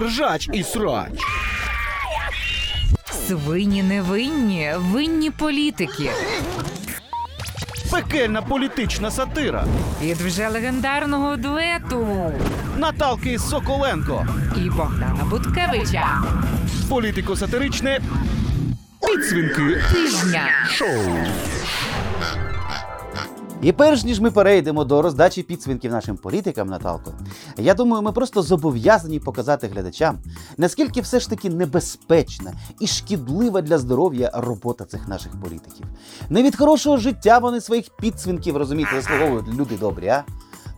ржач і срач. Свині невинні, винні політики. Пекельна політична сатира. Від вже легендарного дуету Наталки Соколенко. і Богдана Буткевича. Політико-сатиричне підсвінки Тижня. шоу. І перш ніж ми перейдемо до роздачі підсвінків нашим політикам, Наталко, я думаю, ми просто зобов'язані показати глядачам, наскільки все ж таки небезпечна і шкідлива для здоров'я робота цих наших політиків. Не від хорошого життя вони своїх підсвінків, розумієте, заслуговують люди добрі, а?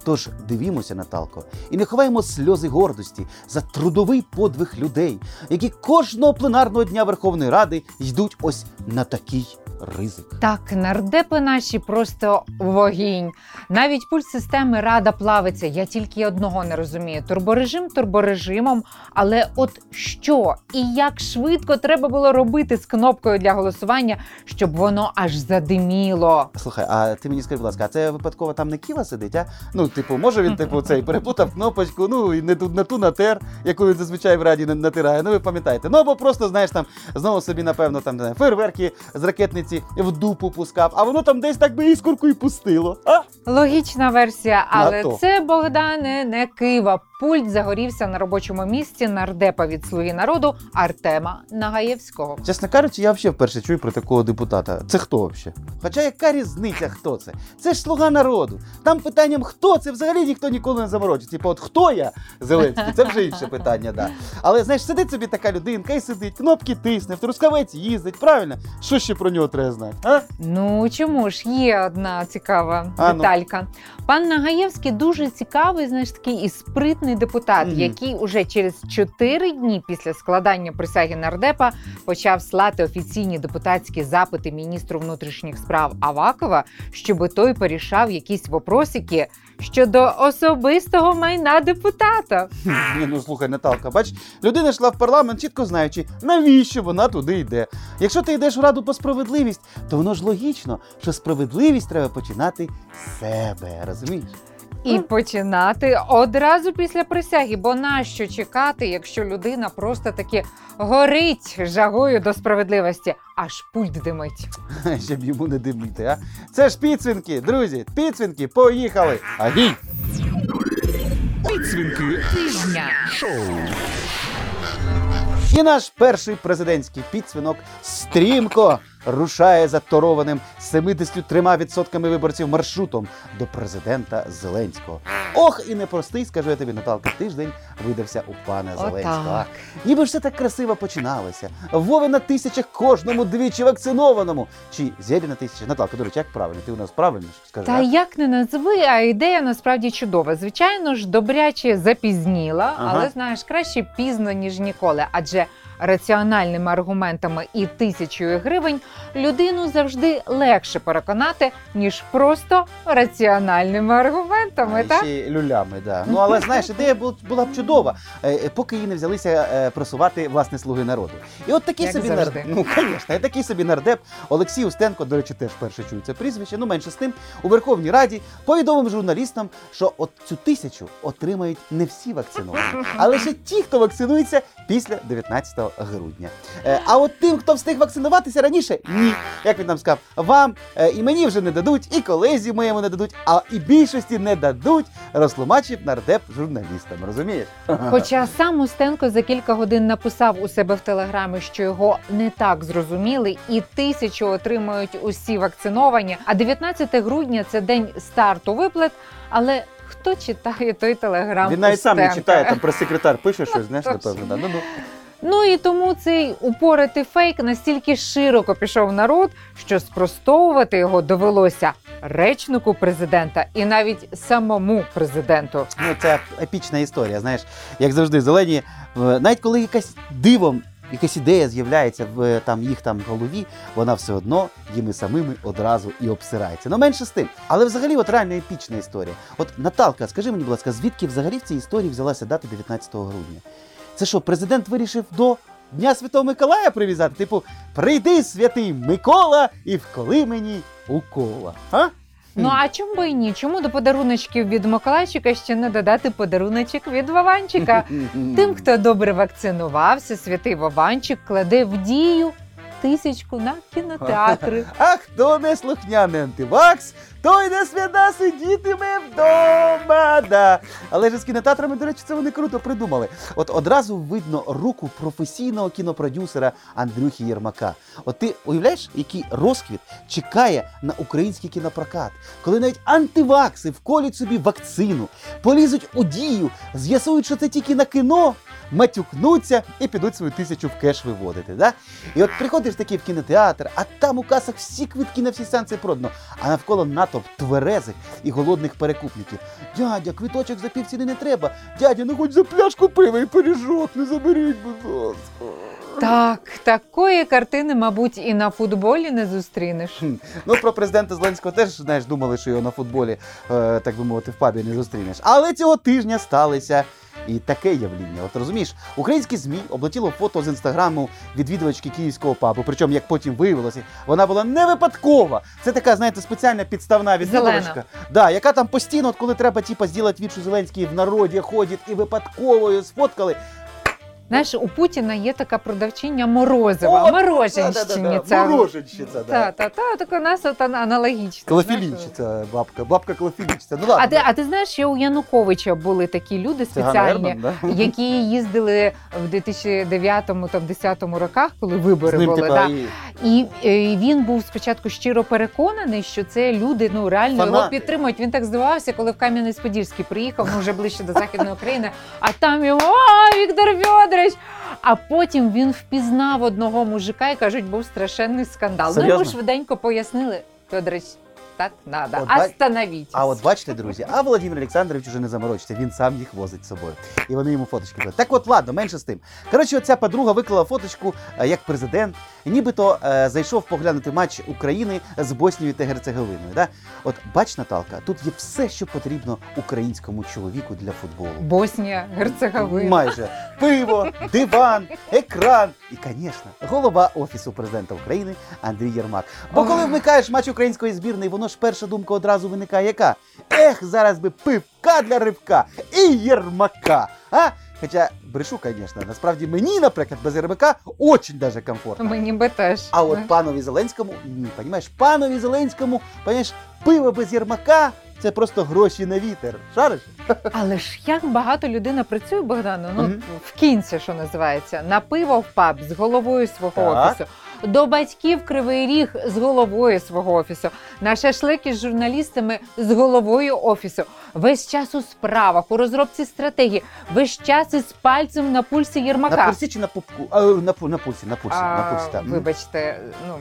Тож дивімося, Наталко, і не ховаємо сльози гордості за трудовий подвиг людей, які кожного пленарного дня Верховної Ради йдуть ось на такий ризик. Так, нардепи наші просто вогінь. Навіть пульс системи рада плавиться. Я тільки одного не розумію: турборежим турборежимом. Але от що і як швидко треба було робити з кнопкою для голосування, щоб воно аж задиміло. Слухай, а ти мені скажи, будь ласка, а це випадково там не Ківа сидить, а? Ну, типу, може він, типу, цей перепутав кнопочку, ну і не ту на ту натер, яку він зазвичай в раді натирає. Ну ви пам'ятаєте. Ну або просто, знаєш, там знову собі, напевно, там не знаю, фейерверки з ракетниці в дупу пускав, а воно там десь так би іскорку і пустило. А? Логічна версія, але це Богдане не Кива. Пульт загорівся на робочому місці нардепа від слуги народу Артема Нагаєвського. Чесно кажучи, я взагалі вперше чую про такого депутата. Це хто взагалі? Хоча яка різниця, хто це? Це ж слуга народу. Там питанням, хто це взагалі ніхто ніколи не заморочить. Типу, от хто я Зеленський? Це вже інше питання, да. Але знаєш, сидить собі така людинка і сидить, кнопки тисне, в трускавець їздить, правильно? Що ще про нього треба знати? А? Ну чому ж є одна цікава А, ну. деталька. Пан Нагаєвський дуже цікавий, знаєш, такий і спритний депутат, Мгм. який уже через 4 дні після складання присяги нардепа почав слати офіційні депутатські запити міністру внутрішніх справ Авакова, щоб той порішав якісь вопросики щодо особистого майна депутата. Ні, ну слухай, Наталка, бач, людина йшла в парламент, чітко знаючи, навіщо вона туди йде. Якщо ти йдеш в раду по справедливість, то воно ж логічно, що справедливість треба починати з себе, розумієш? І починати одразу після присяги, бо нащо чекати, якщо людина просто таки горить жагою до справедливості, аж пульт димить. Щоб йому не димити, а? Це ж підсвінки, друзі, підсвінки, поїхали! Агій! Підсвінки Тижня. шоу. І наш перший президентський підсвінок стрімко рушає заторованим 73% виборців маршрутом до президента Зеленського. Ох, і непростий, скажу я тобі, Наталка, тиждень видався у пана Зеленського. Ніби ж все так красиво починалося. Вови на тисячах кожному двічі вакцинованому. Чи зєлі на тисячах? Наталка, до речі, як правильно? Ти у нас правильно скажи. Та а? як не назви, а ідея насправді чудова. Звичайно ж, добряче запізніла, Ага. але знаєш, краще пізно ніж ніколи. Адже раціональними аргументами і тисячою гривень людину завжди легше переконати, ніж просто раціональними аргументами. А, Так? ще й люлями, да. Ну але знаєш, ідея була б чудова, е, е, поки її не взялися е, просувати власне слуги народу. І от такий Як собі нардеп, ну звісно, і такий собі нардеп Олексій Устенко, до речі, теж перше чую це прізвище. Ну менше з тим у Верховній Раді повідомив журналістам, що от цю тисячу отримають не всі вакциновані, а лише ті, хто вакцинується після 19 грудня. Е, А от тим, хто встиг вакцинуватися раніше, ні. Як він нам сказав, вам е, і мені вже не дадуть, і колезі моєму не дадуть, а і більшості не дадуть, розтлумачив нардеп журналістам. Розумієш? Хоча сам Устенко за кілька годин написав у себе в телеграмі, що його не так зрозуміли, і тисячу отримують усі вакциновані. А 19 грудня це день старту виплат. Але хто читає той телеграм? Він навіть сам не читає, там прес-секретар пише щось, знаєш, напевно. Да. Ну, ну. Ну і тому цей упоритий фейк настільки широко пішов народ, що спростовувати його довелося речнику президента і навіть самому президенту. Ну, це епічна історія. Знаєш, як завжди, зелені, е, навіть коли якась дивом. Якась ідея з'являється в е, там їх там голові, вона все одно їми самими одразу і обсирається. Ну менше з тим. Але взагалі, от реально епічна історія. От Наталка, скажи мені, будь ласка, звідки взагалі в цій історії взялася дата 19 грудня? Це що, президент вирішив до Дня Святого Миколая привізати? Типу, прийди, святий Микола, і вколи мені укола. А? Ну а чому би і ні? Чому до подаруночків від Миколайчика ще не додати подаруночок від Вованчика? Тим, хто добре вакцинувався, святий Вованчик кладе в дію тисячку на кінотеатри. А хто не слухняний антивакс, той на свята сидітиме вдома. Да. Але ж з кінотеатрами, до речі, це вони круто придумали. От одразу видно руку професійного кінопродюсера Андрюхи Єрмака. От ти уявляєш, який розквіт чекає на український кінопрокат, коли навіть антивакси вколють собі вакцину, полізуть у дію, з'ясують, що це тільки на кіно. Матюкнуться і підуть свою тисячу в кеш виводити. Да? І от приходиш такий в кінотеатр, а там у касах всі квитки на всі сеанси продано, а навколо натовп тверезих і голодних перекупників. Дядя, квиточок за півціни не треба. Дядя, ну хоч за пляшку пива і пиріжок, не заберіть, будь ласка. Так, такої картини, мабуть, і на футболі не зустрінеш. Ну, про президента Зеленського теж знаєш, думали, що його на футболі, е, так би мовити, в пабі не зустрінеш. Але цього тижня сталося. І таке явління. От розумієш, українські ЗМІ облетіло фото з інстаграму відвідувачки київського пабу. Причому, як потім виявилося, вона була не випадкова. Це така, знаєте, спеціальна підставна відвідувачка. Да, яка там постійно, от коли треба типа, зробити від, Зеленський в народі ходить і випадково її сфоткали. Знаєш, у Путіна є така продавчиня морозива, От, мороженщиця. Мороженщиця, да. Та, та, та, так у нас от ана- аналогічно. Бабка, бабка клофілінщиця. Ну ладно. А ти, а ти знаєш, що у Януковича були такі люди спеціальні, да? які їздили в 2009-2010 роках, коли вибори З ним, були. типа, да. і... І е, він був спочатку щиро переконаний, що це люди ну реально його Фанати. підтримують. Він так здивувався, коли в Кам'янець-Подільський приїхав, ну вже ближче до Західної України, а там його «А, Віктор Фьодорович! А потім він впізнав одного мужика і кажуть, був страшенний скандал. Ну йому Серйозно? швиденько пояснили, Фьодорович, так надо, От остановіть. А от бачите, друзі, а Володимир Олександрович уже не заморочиться, він сам їх возить з собою. І вони йому фоточки беруть. Так от, ладно, менше з тим. Коротше, оця подруга виклала фоточку е, як президент, нібито е, зайшов поглянути матч України з Боснією та Герцеговиною. Да? От бач, Наталка, тут є все, що потрібно українському чоловіку для футболу. Боснія, Герцеговина. Майже пиво, диван, екран і, звісно, голова офісу президента України Андрій Єрмак. Бо коли вмикаєш матч української збірної, воно ж перша думка одразу виникає яка? Ех, зараз би пивка для ривка і Єрмака. А? Хоча брешу, звісно, насправді мені, наприклад, без Єрмака очень даже комфортно. Мені би теж. А от панові Зеленському, ні, понімаєш, панові Зеленському, понімаєш, пиво без Єрмака це просто гроші на вітер. Шариш? Але ж як багато людина працює, Богдану, ну Мгм. в кінці, що називається, на пиво в паб з головою свого Так. офісу. До батьків Кривий Ріг з головою свого офісу, на шашлики з журналістами з головою офісу. Весь час у справах, у розробці стратегії, весь час із пальцем на пульсі Єрмака. На пульсі чи на пупку? А, на, пу- на пульсі, на пульсі, на А, пульсі, так. Вибачте, ну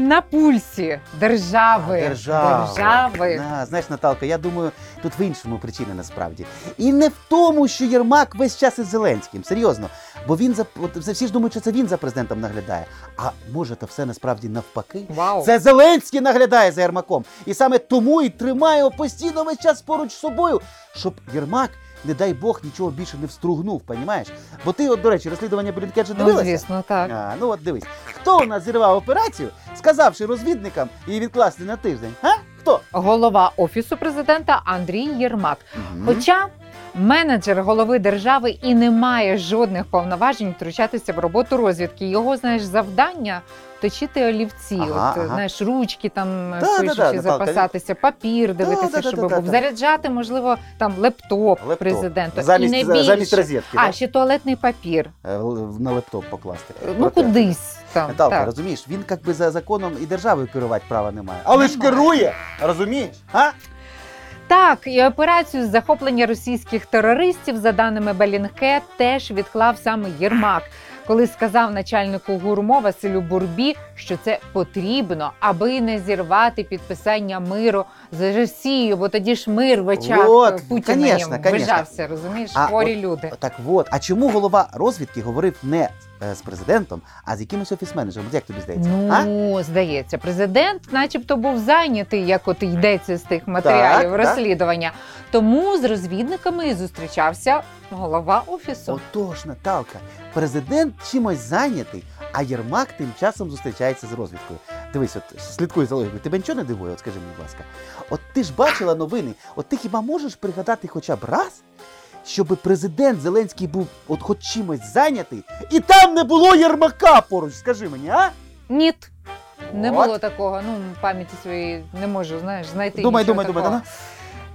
на пульсі держави. Держава. держави. Да, знаєш, Наталка, я думаю, тут в іншому причина насправді. І не в тому, що Єрмак весь час із Зеленським. Серйозно. Бо він за от всі ж думають, що це він за президентом наглядає. А може, то все насправді навпаки. Вау. Це Зеленський наглядає за Єрмаком. І саме тому і тримає його постійно весь час поруч з собою, щоб Єрмак, не дай Бог, нічого більше не встругнув, понімаєш? Бо ти, от, до речі, розслідування Блінкеджа Ну, звісно, так. А, ну от дивись, хто у нас зірвав операцію, сказавши розвідникам її відкласти на тиждень? А? Хто? Голова офісу президента Андрій Єрмак. Хоча менеджер голови держави і не має жодних повноважень втручатися в роботу розвідки. Його знаєш завдання точити олівці, Ага, от ага. знаєш, ручки там Да, да, пишучи, да, Наталка, запасатися, папір дивитися, да, да, щоб да, був да, да. заряджати, можливо, там лептоп, Лептоп. президенту. Замість, і не більше. замість розетки. А да? ще туалетний папір. Е, На лептоп покласти. Ну Проте. кудись там. Наталка, так. розумієш, він як би за законом і державою керувати права немає. Але ж керує, розумієш? А? Так, і операцію з захоплення російських терористів, за даними Белінке, теж відклав саме Єрмак, коли сказав начальнику гурмо Василю Бурбі, що це потрібно, аби не зірвати підписання миру з Росією, бо тоді ж мир в очах Вот, Путіна конечно, їм конечно. розумієш, А хворі от- люди. Так от, а чому голова розвідки говорив не е, з президентом, а з якимось офіс-менеджером? Як тобі здається? а? Ну, здається, президент, начебто, був зайнятий, як от йдеться з тих матеріалів Так, так. розслідування. Тому з розвідниками і зустрічався голова офісу. Отож, Наталка, президент чимось зайнятий, А Єрмак тим часом зустрічається з розвідкою. Дивись, от слідкуй за логікою. Тебе нічого не дивує? От скажи мені, будь ласка. От ти ж бачила новини, от ти хіба можеш пригадати хоча б раз, щоб президент Зеленський був от хоч чимось зайнятий, і там не було Єрмака поруч, скажи мені, а? Ні. Не От. було такого. Ну, пам'яті своєї не можу, знаєш, знайти. Думай, нічого думай, думай, такого. да?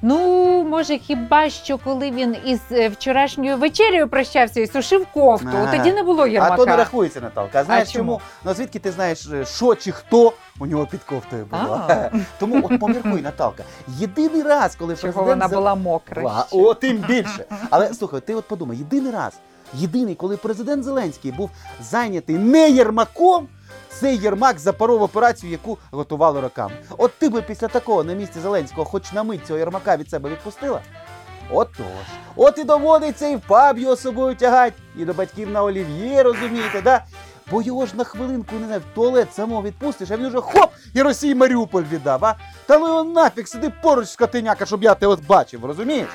Ну, може, хіба що коли він із е, вчорашньою вечерею прощався і сушив кофту, Ага. от тоді не було Єрмака. А то не рахується, Наталка. А знаєш чому? чому? Ну звідки ти знаєш, е, що чи хто у нього під кофтою було? А. Тому от поміркуй, Наталка. Єдиний раз, коли Чого президент вона була мокра. Ще. О, тим більше. Але слухай, ти от подумай, єдиний раз, єдиний, коли президент Зеленський був зайнятий не Єрмаком, цей Єрмак запоров операцію, яку готували роками. От ти би після такого на місці Зеленського хоч на мить цього Єрмака від себе відпустила? Отож. От і доводиться і в паб його собою тягать, і до батьків на олів'є, розумієте, да? Бо його ж на хвилинку не знаю, в туалет самого відпустиш, а він уже хоп! І Росії Маріуполь віддав, а? Та ну його нафіг, сиди поруч скотиняка, щоб я тебе от бачив, розумієш?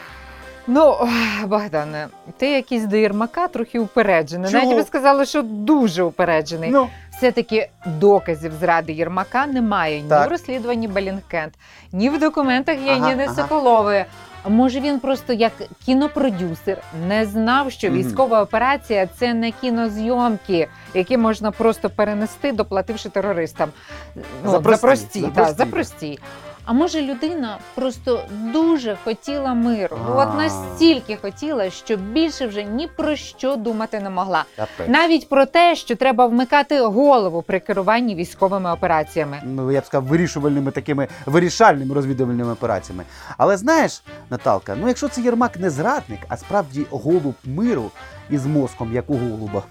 Ну, Богдане, ти якийсь до Єрмака трохи упереджений. Чого? Навіть би сказала, що дуже упереджений. Ну, Все-таки доказів зради Єрмака немає ні Так. в розслідуванні Белінкент, ні в документах Ага, Яніни ага. Соколової. Може він просто як кінопродюсер не знав, що Мгм. військова операція це не кінозйомки, які можна просто перенести, доплативши терористам. Ну, За прості, за да, прості. за прості. А може людина просто дуже хотіла миру. Ну. От настільки хотіла, що більше вже ні про що думати не могла. капець. Навіть про те, що треба вмикати голову при керуванні військовими операціями. Ну, я б сказав, вирішувальними такими вирішальними розвідувальними операціями. Але знаєш, Наталка, ну якщо це Єрмак не зрадник, а справді голуб миру із мозком, як у голуба.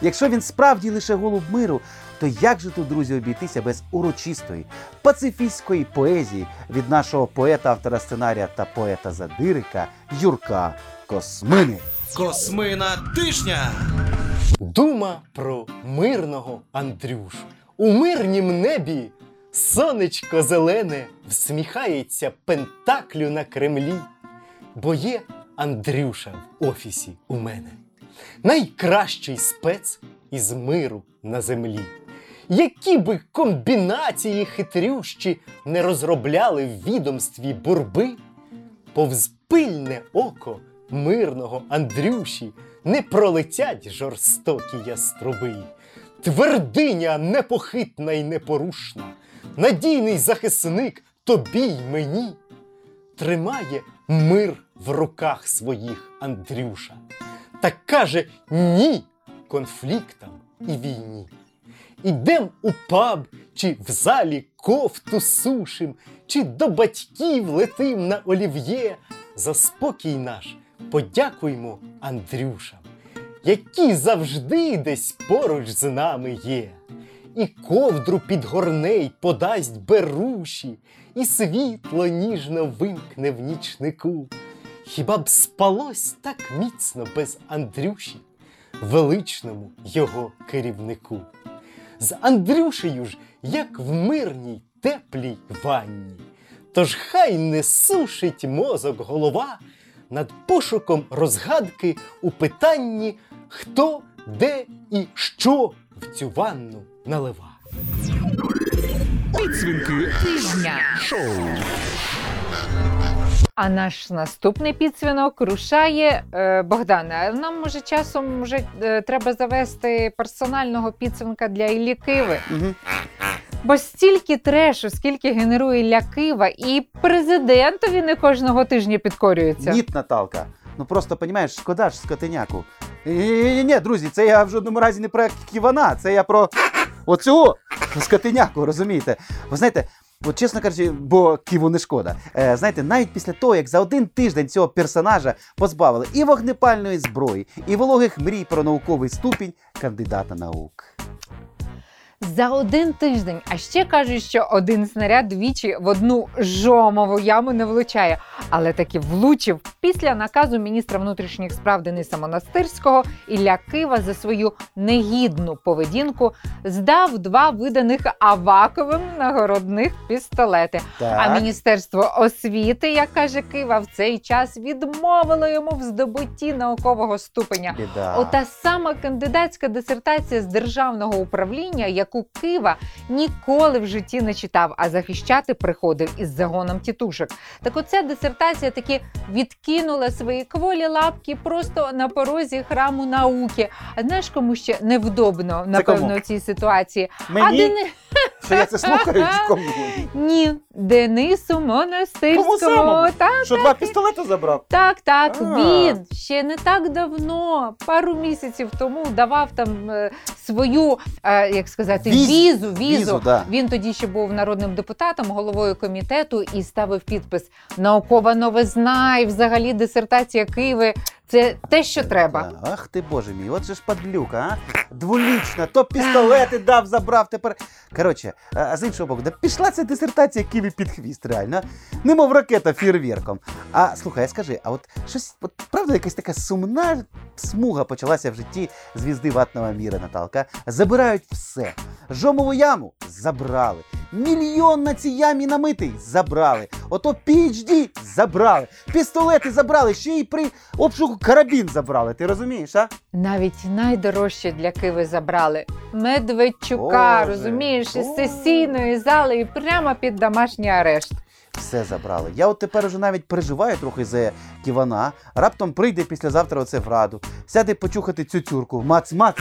Якщо він справді лише голуб миру, то як же тут, друзі, обійтися без урочистої пацифістської поезії від нашого поета, автора сценарія та поета задирика Юрка Космини? Космина тижня. Дума про мирного Андрюшу. У мирнім небі сонечко зелене всміхається пентаклю на Кремлі, бо є Андрюша в офісі у мене. Найкращий спец із миру на землі. Які би комбінації хитрющі не розробляли в відомстві бурби, повз пильне око мирного Андрюші не пролетять жорстокі яструби. Твердиня непохитна й непорушна, надійний захисник тобі й мені. Тримає мир в руках своїх Андрюша та каже ні конфліктам і війні. Ідем у паб, чи в залі кофту сушим, чи до батьків летим на олів'є. За спокій наш подякуймо Андрюшам, які завжди десь поруч з нами є. І ковдру під горней подасть беруші, і світло ніжно вимкне в нічнику. Хіба б спалось так міцно без Андрюші, величному його керівнику? З Андрюшею ж, як в мирній теплій ванні. Тож хай не сушить мозок голова над пошуком розгадки у питанні, хто, де і що в цю ванну налива. Підсвінки Тижня. шоу. А наш наступний підсвінок рушає е, Богдане. Нам може часом вже е, треба завести персонального підсвінка для Іллі Киви. Угу. Бо стільки трешу, скільки генерує Ілля Кива, і президентові не кожного тижня підкорюється. Ні, Наталка. Ну просто понімаєш, шкода ж скотиняку. Ні, ні, друзі, це я в жодному разі не про Ківана, це я про оцю скотиняку, розумієте? Ви знаєте, от чесно кажучи, бо Ківу не шкода. Е, знаєте, навіть після того, як за один тиждень цього персонажа позбавили і вогнепальної зброї, і вологих мрій про науковий ступінь кандидата наук. За один тиждень. А ще кажуть, що один снаряд двічі в одну жомову яму не влучає, але таки влучив після наказу міністра внутрішніх справ Дениса Монастирського Ілля Кива за свою негідну поведінку здав два виданих Аваковим нагородних пістолети. Так. А міністерство освіти, як каже Кива, в цей час відмовило йому в здобутті наукового ступеня. Біда. Ота сама кандидатська дисертація з державного управління, яку Кива ніколи в житті не читав, а захищати приходив із загоном тітушок. Так оця дисертація таки відкинула свої кволі лапки просто на порозі храму науки. А знаєш, кому ще невдобно, напевно, кому? у цій ситуації? А Мені, Дени... що я це слухаю, кому? Ні, Денису Кому Монастирському. самому? Так, Що два пістолети забрав? так, так. А. Він ще не так давно, пару місяців тому давав там е, свою, е, як сказати, Віз- візу. Візу. візу, да. Він тоді ще був народним депутатом, головою комітету і ставив підпис Наукова новизна і взагалі дисертація Києви. Це те, що треба. Та, Ах ти боже мій, от же ж падлюка, а? Дволічна, то пістолети дав, забрав тепер. Коротше, а а з іншого боку, да пішла ця дисертація ківі під хвіст, реально. Немов ракета фєрверком. А слухай, скажи, а от щось, от правда, якась така сумна смуга почалася в житті звізди ватного міра, Наталка. Забирають все. Жомову яму забрали. Мільйон на цій ямі намитий забрали. Ото PhD забрали. Пістолети забрали, ще й при обшуку карабін забрали. Ти розумієш, а? Навіть найдорожче для Киви забрали Медведчука, Боже, розумієш, із Боже. сесійної зали і прямо під домашній арешт. Все забрали. Я от тепер уже навіть переживаю трохи за Ківана. Раптом прийде післязавтра оце в раду, сяде почухати цю цюрку, мац-мац,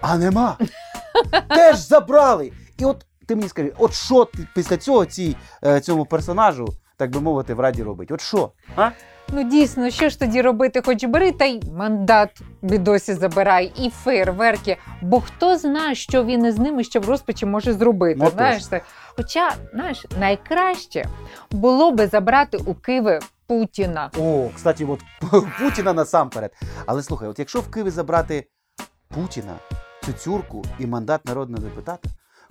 а нема. Теж забрали. І от ти мені скажи, от що ти після цього цій, е, цьому персонажу, так би мовити, в раді робить? От що? А? Ну дійсно, що ж тоді робити? Хоч бери та й мандат бідосі забирай, і фейерверки. Бо хто знає, що він із ними ще в розпачі може зробити. Ну, знаєш це. Хоча, знаєш, найкраще було би забрати у Киви Путіна. О, кстати, от Путіна насамперед. Але слухай, от якщо в Києві забрати Путіна, цюцюрку і мандат народного депутата,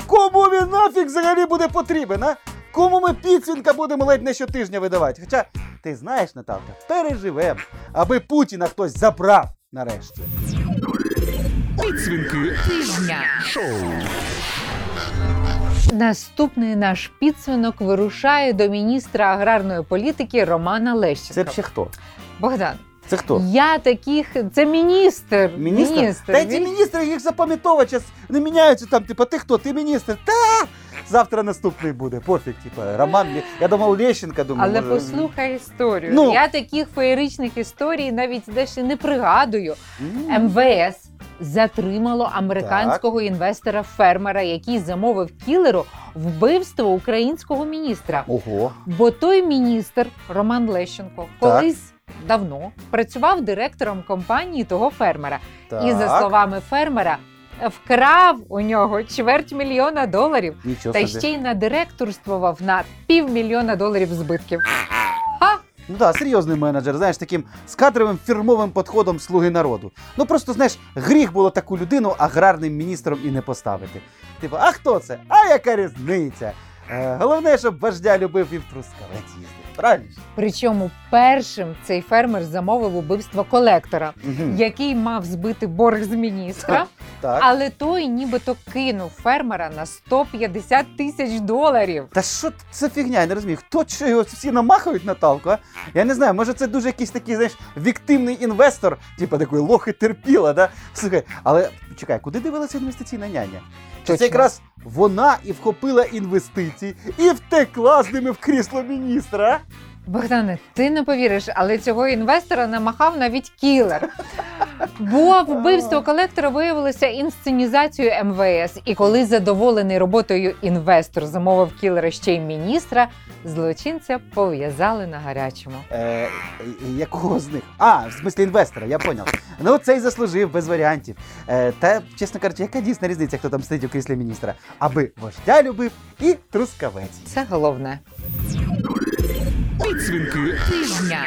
кому він нафіг взагалі буде потрібен, а? Кому ми підсвінка будемо ледь не щотижня видавати? Хоча, ти знаєш, Наталка, переживемо, аби Путіна хтось забрав нарешті. Підсвінки Тижня. Наступний наш підсвинок вирушає до міністра аграрної політики Романа Лещенка. Це б ще хто? Богдан. Це хто? Я таких. Це міністр. Міністр? Та ці міністри їх запам'ятовують, зараз не міняються там, типу, ти хто? Ти міністр? Та! Завтра наступний буде. Пофіг, типу, Роман. Я думав, Лещенка, думаю. Але може... послухай історію. Ну. Я таких феєричних історій навіть дещо не пригадую. М. МВС затримало американського інвестора-фермера, який замовив кілеру вбивство українського міністра. Ого. Бо той міністр Роман Лещенко колись давно працював директором компанії того фермера. Так. І за словами фермера. Вкрав у нього чверть мільйона доларів Нічого та собі. ще й надиректорствував на півмільйона доларів збитків. Ну так, серйозний менеджер, знаєш, таким з кадровим фірмовим підходом слуги народу. Ну просто знаєш, гріх було таку людину аграрним міністром і не поставити. Типу, а хто це? А яка різниця? Е, головне, щоб вождя любив і в трускавець їздив. Правильно? Причому першим цей фермер замовив убивство колектора, Мгм. який мав збити борг з міністра, Так. але той нібито кинув фермера на 150 тисяч доларів. Та що це фігня, я не розумію. Хто що його всі намахають Наталку, а? Я не знаю, може це дуже якийсь такий, знаєш, віктивний інвестор, типу такий лохи терпіла, да? Слухай, але чекай, куди дивилася інвестиційна няня? Чи Точно. це якраз вона і вхопила інвестиції і втекла з ними в крісло міністра? Богдане, ти не повіриш, але цього інвестора намахав навіть кілер. Бо вбивство колектора виявилося інсценізацією МВС. І коли задоволений роботою інвестор замовив кілера ще й міністра, злочинця пов'язали на гарячому. Е, якого з них? А, в смислі інвестора, я поняв. Ну, цей заслужив без варіантів. Е, та, чесно кажучи, яка дійсна різниця, хто там сидить у кріслі міністра? Аби вождя любив і трускавець. Це головне. Підсвінки Тижня.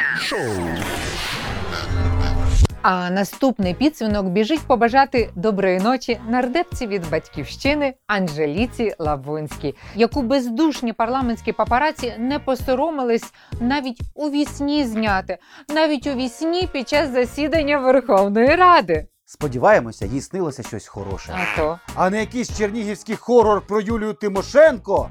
А наступний підсвінок біжить побажати доброї ночі нардепці від батьківщини Анжеліці Лавунській, яку бездушні парламентські папараці не посоромились навіть у вісні зняти, навіть у вісні під час засідання Верховної Ради. Сподіваємося, їй снилося щось хороше. А то а не якийсь чернігівський хорор про Юлію Тимошенко,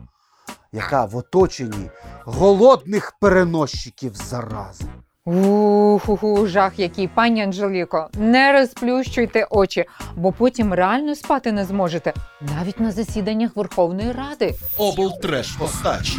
яка в оточенні голодних переносчиків зарази. Уху, жах, який пані Анжеліко, не розплющуйте очі, бо потім реально спати не зможете, навіть на засіданнях Верховної Ради. Облтреш постач.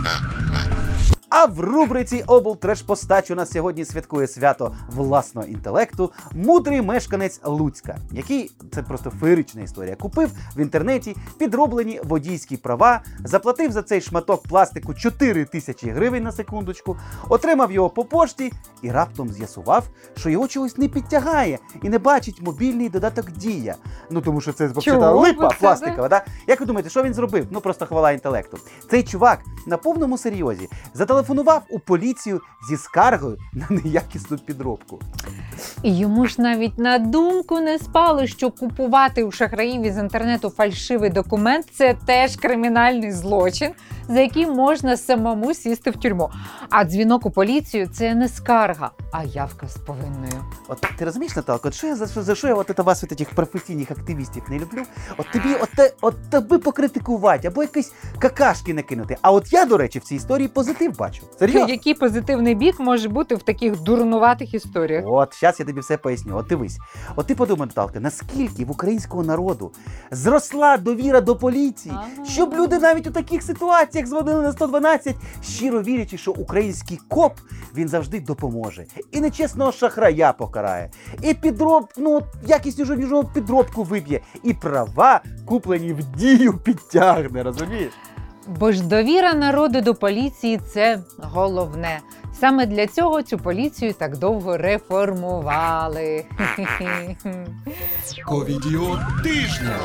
А в рубриці Облтреш постач у нас сьогодні святкує свято власного інтелекту мудрий мешканець Луцька, який це просто феєрична історія. Купив в інтернеті підроблені водійські права, заплатив за цей шматок пластику 4 тисячі гривень на секундочку, отримав його по пошті і раптом з'ясував, що його чогось не підтягає і не бачить мобільний додаток Дія. Ну тому що це взагалі липа пластикова. Да? Як ви думаєте, що він зробив? Ну просто хвала інтелекту. Цей чувак на повному серйозі зателефонував у поліцію зі скаргою на неякісну підробку. І йому ж навіть на думку не спало, що купувати у шахраїв із інтернету фальшивий документ це теж кримінальний злочин, за який можна самому сісти в тюрму. А дзвінок у поліцію це не скарга, а явка з повинною. От ти розумієш, Наталко, от що я за що за що я от це вас, от цих професійних активістів не люблю? От тобі от, те- от тебе покритикувати або якісь какашки накинути. А от я, до речі, в цій історії позитив бачу. Серйозно. Який позитивний бік може бути в таких дурнуватих історіях? От, зараз я тобі все поясню. От дивись. От ти подумай, Наталка, наскільки в українського народу зросла довіра до поліції, Ага. щоб люди навіть у таких ситуаціях дзвонили на 112, щиро вірячи, що український коп він завжди допоможе. І нечесного шахрая покарає, і підроб, ну, от якість уже підробку виб'є, і права, куплені в дію, підтягне, розумієш? Бо ж довіра народу до поліції це головне. Саме для цього цю поліцію так довго реформували. Ковідіо тижня.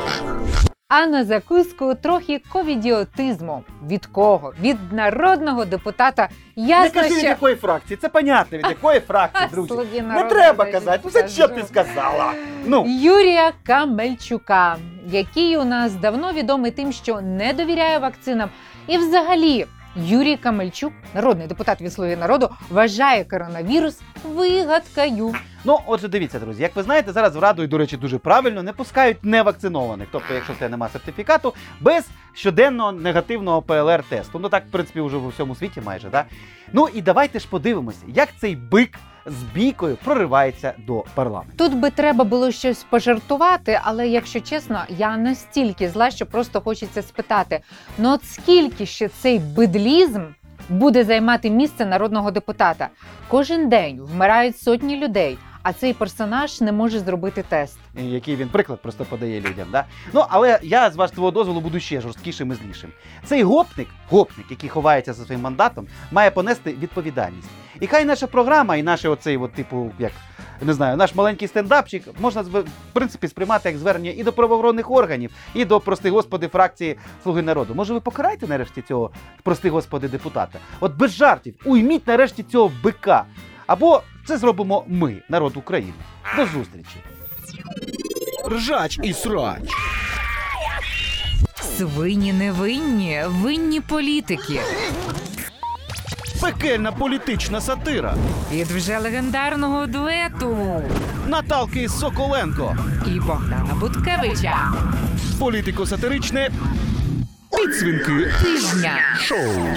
А на закуску трохи ковідіотизму. Від кого? Від народного депутата. Ясно, не кажи від що якої фракції, це понятно, від якої фракції, друзі. Слуги Не народу, треба казати, ну що ти сказала? Ну, Юрія Камельчука, який у нас давно відомий тим, що не довіряє вакцинам. І взагалі, Юрій Камельчук, народний депутат від Слуги народу, вважає коронавірус вигадкою. Ну, отже, дивіться, друзі, як ви знаєте, зараз в раду і, до речі, дуже правильно не пускають невакцинованих. Тобто, якщо в тебе немає сертифікату, без щоденного негативного ПЛР-тесту. Ну так, в принципі, вже в усьому світі майже, да? Ну і давайте ж подивимося, як цей бик з бійкою проривається до парламенту. Тут би треба було щось пожартувати, але якщо чесно, я настільки зла, що просто хочеться спитати: ну от скільки ще цей бидлізм буде займати місце народного депутата? Кожен день вмирають сотні людей, а цей персонаж не може зробити тест. Який він приклад просто подає людям, да? Ну, але я з вашого дозволу буду ще жорсткішим і злішим. Цей гопник, гопник, який ховається за своїм мандатом, має понести відповідальність. І хай наша програма, і наш оцей, от, типу, як не знаю, наш маленький стендапчик можна в принципі сприймати як звернення і до правоохоронних органів, і до прости господи фракції Слуги народу. Може, ви покараєте нарешті цього прости господи депутата? От без жартів, уйміть нарешті цього бика. Або це зробимо ми, народ України. До зустрічі. Ржач і срач. Свині невинні, винні політики. Пекельна політична сатира. Від вже легендарного дуету Наталки Соколенко. і Богдана Буткевича. Політико-сатиричне. Підсвінки Тижня. шоу.